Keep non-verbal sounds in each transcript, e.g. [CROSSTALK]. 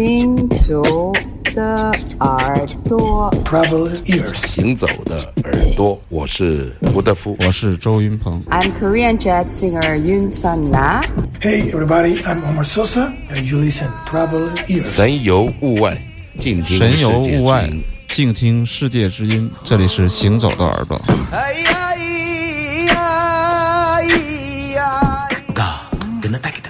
行走的耳朵，Travel ears. 行走的耳朵，我是胡德夫。我是周云鹏。I'm Korean jazz singer Yun Sun Na. Hey everybody, I'm Omar Sosa, and you listen Travel ears. 神游物外，静听神游物外，静听世界之音。这里是行走的耳朵。哎呀咿呀咿呀！哒噔哒哒哒哒哒哒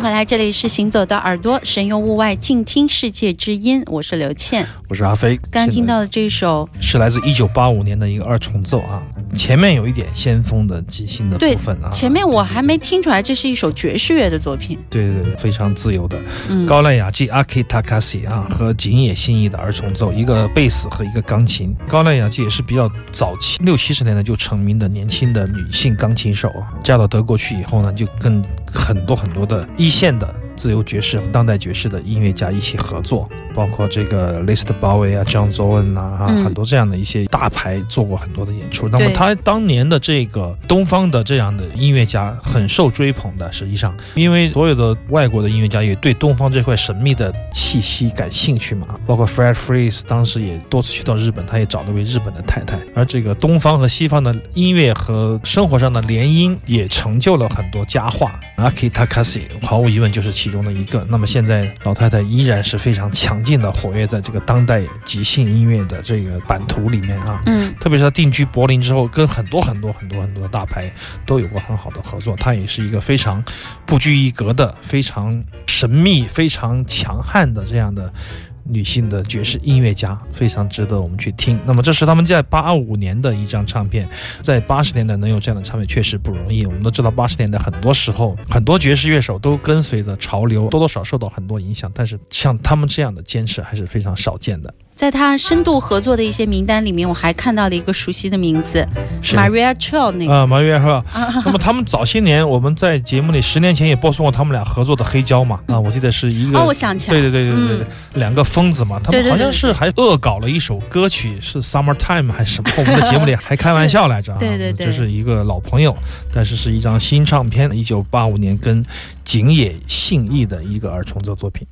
继续回来，这里是行走的耳朵，神游物外，静听世界之音。我是刘倩。我是阿飞。刚刚听到的这首是来自一九八五年的一个二重奏啊，前面有一点先锋的即兴的部分啊。前面我还没听出来，这是一首爵士乐的作品。对对对，非常自由的。嗯，高濑雅纪阿 k Takasi 啊和井野信一的二重奏，一个贝斯和一个钢琴。高濑雅纪也是比较早期六七十年代就成名的年轻的女性钢琴手啊，嫁到德国去以后呢，就跟很多很多的一线的。自由爵士和当代爵士的音乐家一起合作，包括这个 List Bowie 啊、John Zorn 啊，啊嗯很多这样的一些大牌做过很多的演出。那么他当年的这个东方的这样的音乐家很受追捧的，实际上因为所有的外国的音乐家也对东方这块神秘的气息感兴趣嘛，包括 Fred Fries 当时也多次去到日本，他也找了位日本的太太，而这个东方和西方的音乐和生活上的联姻也成就了很多佳话。Aki Takasi 毫无疑问就是其中的一个。那么现在老太太依然是非常强劲的活跃在这个当代即兴音乐的这个版图里面啊。嗯，特别是她定居柏林之后，跟很多很多很多很多的大牌都有过很好的合作。她也是一个非常不拘一格的、非常神秘、非常强悍的这样的女性的爵士音乐家，非常值得我们去听。那么这是他们在八五年的一张唱片，在八十年代能有这样的唱片确实不容易。我们都知道，八十年代很多时候很多爵士乐手都跟随着潮流，多多少受到很多影响，但是像他们这样的坚持还是非常少见的。在他深度合作的一些名单里面，我还看到了一个熟悉的名字是，Maria Chill 那个。啊，马月是吧？那么他们早些年我们在节目里十年前也播送过他们俩合作的黑胶嘛？[LAUGHS] 啊，我记得是一个哦，我想起来，对对对对对对，两个疯子嘛，他们好像是还恶搞了一首歌曲，是 Summer Time 还是什么？[LAUGHS] 我们的节目里还开玩笑来着啊，对对对这是一个老朋友，但是是一张新唱片，一九八五年跟井野信义的一个二重奏作品。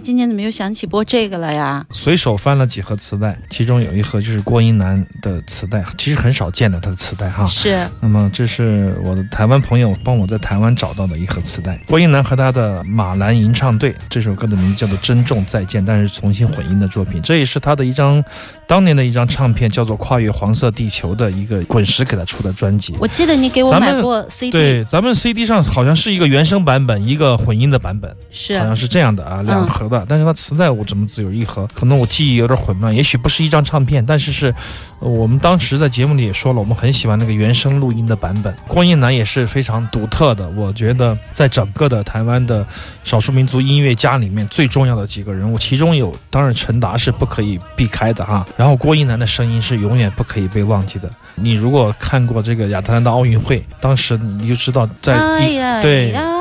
今天怎么又想起播这个了呀？随手翻了几盒磁带，其中有一盒就是郭英男的磁带，其实很少见的他的磁带哈。是，那么这是我的台湾朋友帮我在台湾找到的一盒磁带，郭英男和他的马兰吟唱队这首歌的名字叫做《珍重再见》，但是重新混音的作品，这也是他的一张当年的一张唱片，叫做《跨越黄色地球》的一个滚石给他出的专辑。我记得你给我买过 CD，对，咱们 CD 上好像是一个原声版本，一个混音的版本，是好像是这样的啊，两盒的。但是它磁带我怎么只有一盒？可能我记忆有点混乱，也许不是一张唱片，但是是，呃我们当时在节目里也说了，我们很喜欢那个原声录音的版本。郭英男也是非常独特的，我觉得在整个的台湾的少数民族音乐家里面最重要的几个人物，其中有当然陈达是不可以避开的哈，然后郭英男的声音是永远不可以被忘记的。你如果看过这个亚特兰大奥运会，当时你就知道在对哎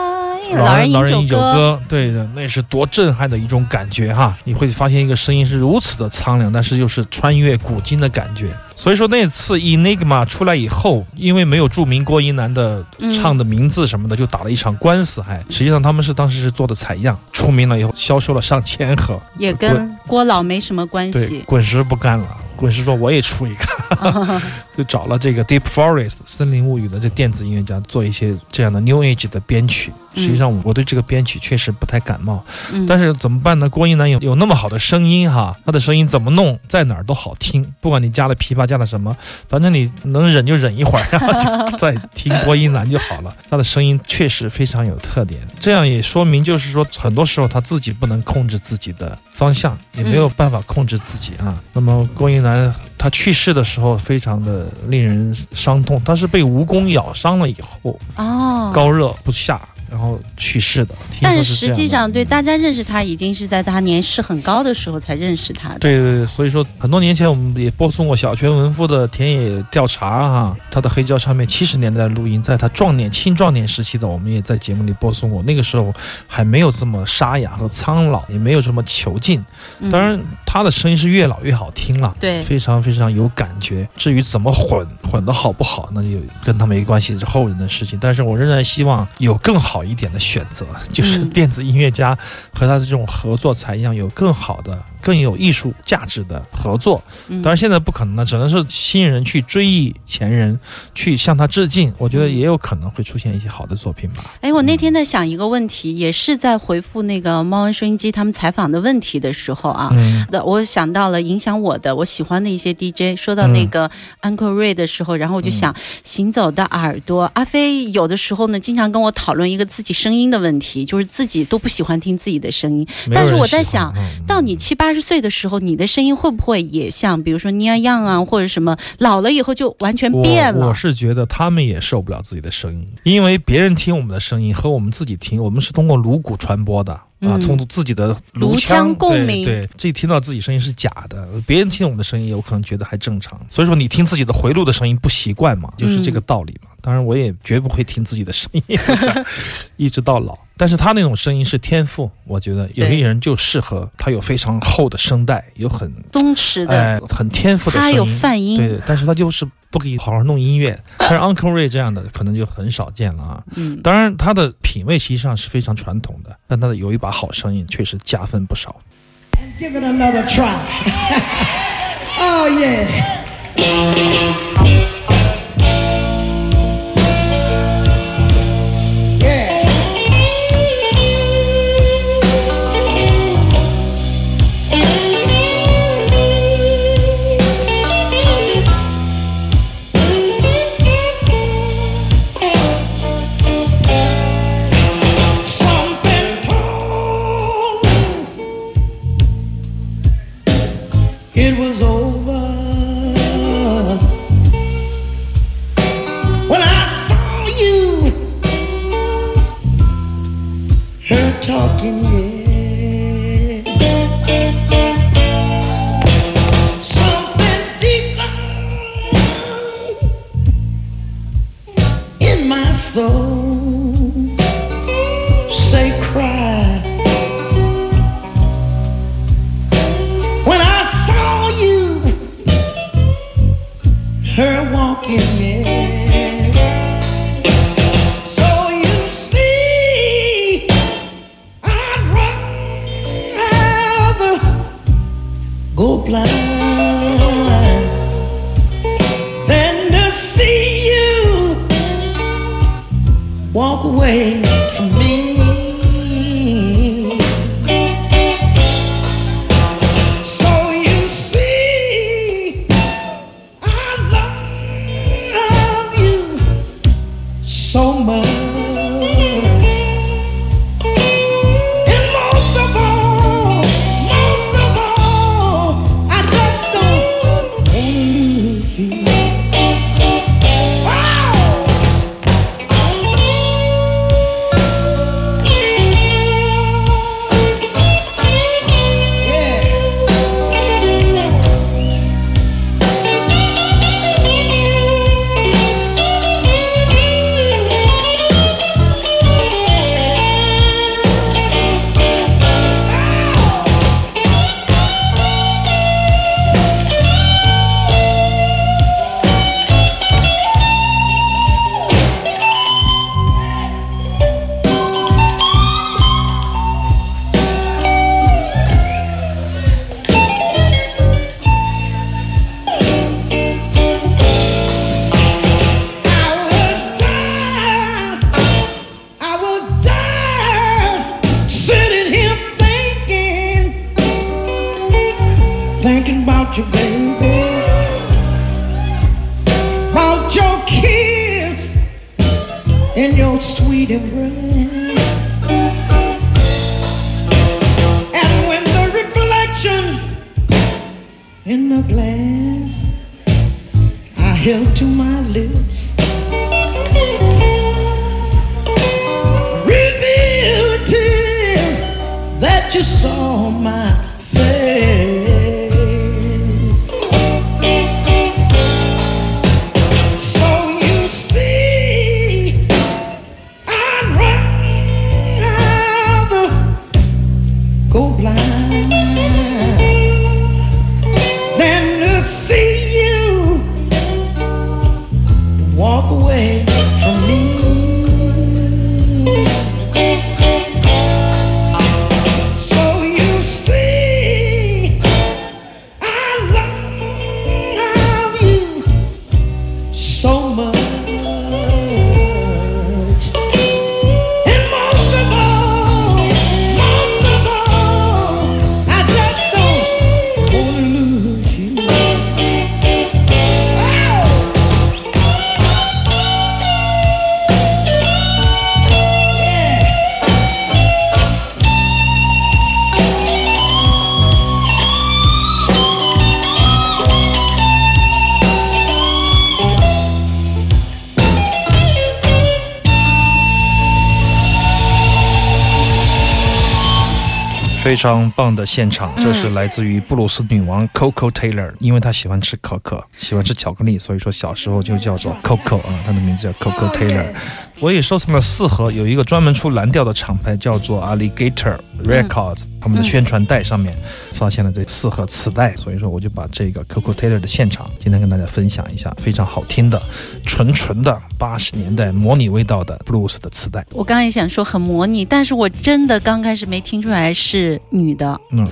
老老人老人饮酒歌，对的，那是多震撼的一种感觉哈！你会发现一个声音是如此的苍凉，但是又是穿越古今的感觉。所以说那次 Enigma 出来以后，因为没有注明郭英男的嗯唱的名字什么的，就打了一场官司。还实际上他们是当时是做的采样，出名了以后销售了上千盒。也跟郭老没什么关对，系。滚石不干了，滚石说我也出一个，[LAUGHS] 就找了这个 Deep Forest 森林物语的这电子音乐家做一些这样的 New Age 的编曲。实际上我对这个编曲确实不太感冒，嗯，但是怎么办呢？郭英男有有那么好的声音哈，他的声音怎么弄，在哪儿都好听。不管你加了琵琶，加了什么，反正你能忍就忍一会儿，然后就 [LAUGHS] 再听郭英男就好了。他的声音确实非常有特点，这样也说明就是说，很多时候他自己不能控制自己的方向，也没有办法控制自己啊。那么郭英男他去世的时候非常的令人伤痛，他是被蜈蚣咬伤了以后，哦，高热不下。然后去世的，但是实际上，对大家认识他，已经是在他年事很高的时候才认识他的。对对对，所以说很多年前我们也播送过小泉文夫的田野调查哈，他的黑胶唱片七十年代的录音，在他壮年青壮年时期的，我们也在节目里播送过。那个时候还没有这么沙哑和苍老，也没有这么遒劲。嗯当然，他的声音是越老越好听了。对非常非常有感觉。至于怎么混，混的好不好，那就跟他没关系，是后人的事情。但是我仍然希望有更好一点的选择，就是嗯。电子音乐家和他的这种合作才一样有更好的、更有艺术价值的合作。嗯当然现在不可能了，只能是新人去追忆前人，去向他致敬。我觉得也有可能会出现一些好的作品吧。哎，我那天在想一个问题，也是在回复那个猫文收音机他们采访的问题的时候啊。嗯的，我想到了影响我的我喜欢的一些 DJ。说到那个 Uncle Ray 的时候，然后我就想，行走的耳朵，阿飞有的时候呢，经常跟我讨论一个自己声音的问题，就是自己都不喜欢听自己的声音。但是我在想，嗯到你七八十岁的时候，你的声音会不会也像，比如说 Nia Yang 啊，或者什么，老了以后就完全变了？我。我是觉得他们也受不了自己的声音，因为别人听我们的声音和我们自己听，我们是通过颅骨传播的。啊，嗯从自己的颅腔腔共鸣对对，自己听到自己声音是假的，别人听我们的声音有可能觉得还正常。所以说你听自己的回路的声音不习惯嘛，就是这个道理嘛。当然我也绝不会听自己的声音，[LAUGHS] 一直到老。但是他那种声音是天赋，我觉得有对些人就适合，他有非常厚的声带，有很松弛的，哎很天赋的声音，他有泛音，对，但是他就是不给好好弄音乐。但是 Uncle Ray 这样的可能就很少见了啊。嗯，当然，他的品味实际上是非常传统的，但他的有一把好声音，确实加分不少。Give it another try. [LAUGHS] oh, yeah. In the glass I held to my lips. reveal tears that you saw 非常棒的现场，这是来自于布鲁斯女王 Coco Taylor，因为她喜欢吃可可，喜欢吃巧克力，所以说小时候就叫做 Coco 啊，她的名字叫 Coco Taylor。我也收藏了四盒，有一个专门出蓝调的厂牌叫做 Alligator Records，、他们的宣传带上面发现了这四盒磁带，所以说我就把这个 Coco Taylor 的现场今天跟大家分享一下，非常好听的，纯纯的八十年代模拟味道的 blues 的磁带。我刚才也想说很模拟，但是我真的刚开始没听出来是女的，嗯，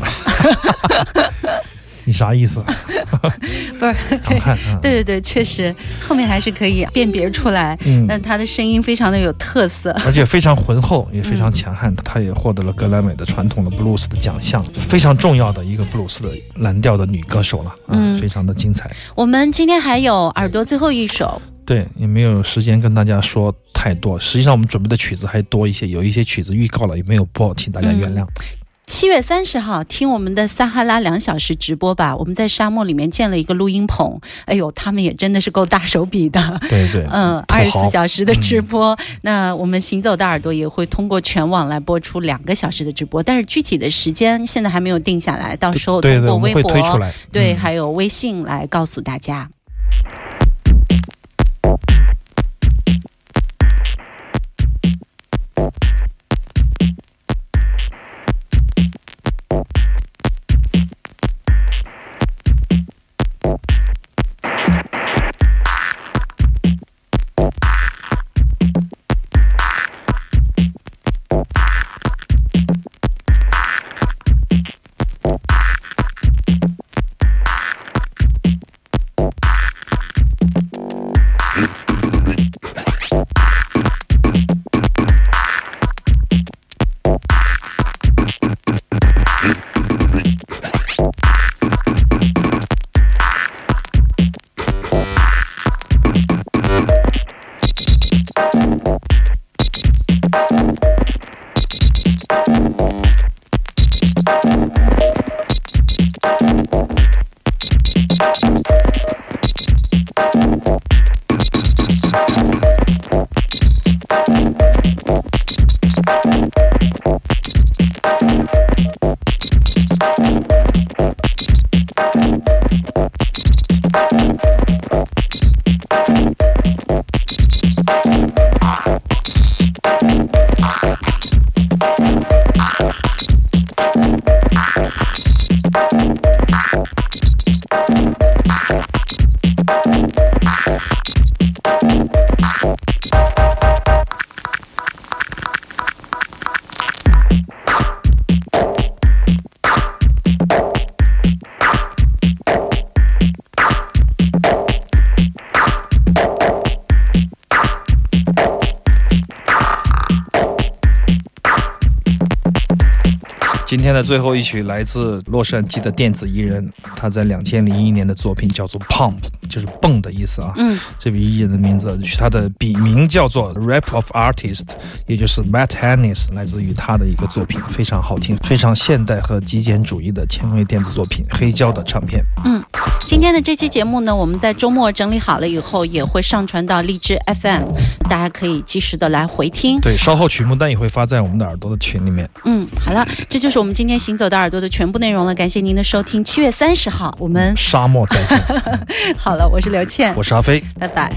[LAUGHS] 你啥意思？[LAUGHS] 不是，唐汉啊，对对对，确实后面还是可以辨别出来，嗯但她的声音非常的有特色。而且非常浑厚，也非常强悍。她也获得了格莱美的传统的布鲁斯的奖项，非常重要的一个布鲁斯的蓝调的女歌手了，啊，嗯非常的精彩。我们今天还有耳朵最后一首，对，也没有时间跟大家说太多。实际上我们准备的曲子还多一些，有一些曲子预告了也没有播，请大家原谅。七月三十号听我们的撒哈拉两小时直播吧。我们在沙漠里面建了一个录音棚，哎呦，他们也真的是够大手笔的。对对，嗯，二十四小时的直播，那我们行走的耳朵也会通过全网来播出两个小时的直播，但是具体的时间现在还没有定下来，到时候通过微博。对，嗯还有微信来告诉大家。今天的最后一曲来自洛杉矶的电子艺人，他在两千零一年的作品叫做《Pump》，就是蹦的意思啊。嗯，这位艺人的名字，他的笔名叫做 Rap of Artist，也就是 Matt Hannis，来自于他的一个作品，非常好听，非常现代和极简主义的前卫电子作品，黑胶的唱片。今天的这期节目呢，我们在周末整理好了以后，也会上传到荔枝 FM，大家可以及时的来回听。对，稍后曲目单也会发在我们的耳朵的群里面。嗯，好了，这就是我们今天行走的耳朵的全部内容了。感谢您的收听，七月三十号我们沙漠再见，[LAUGHS] 好了，我是刘倩，我是阿飞。拜拜。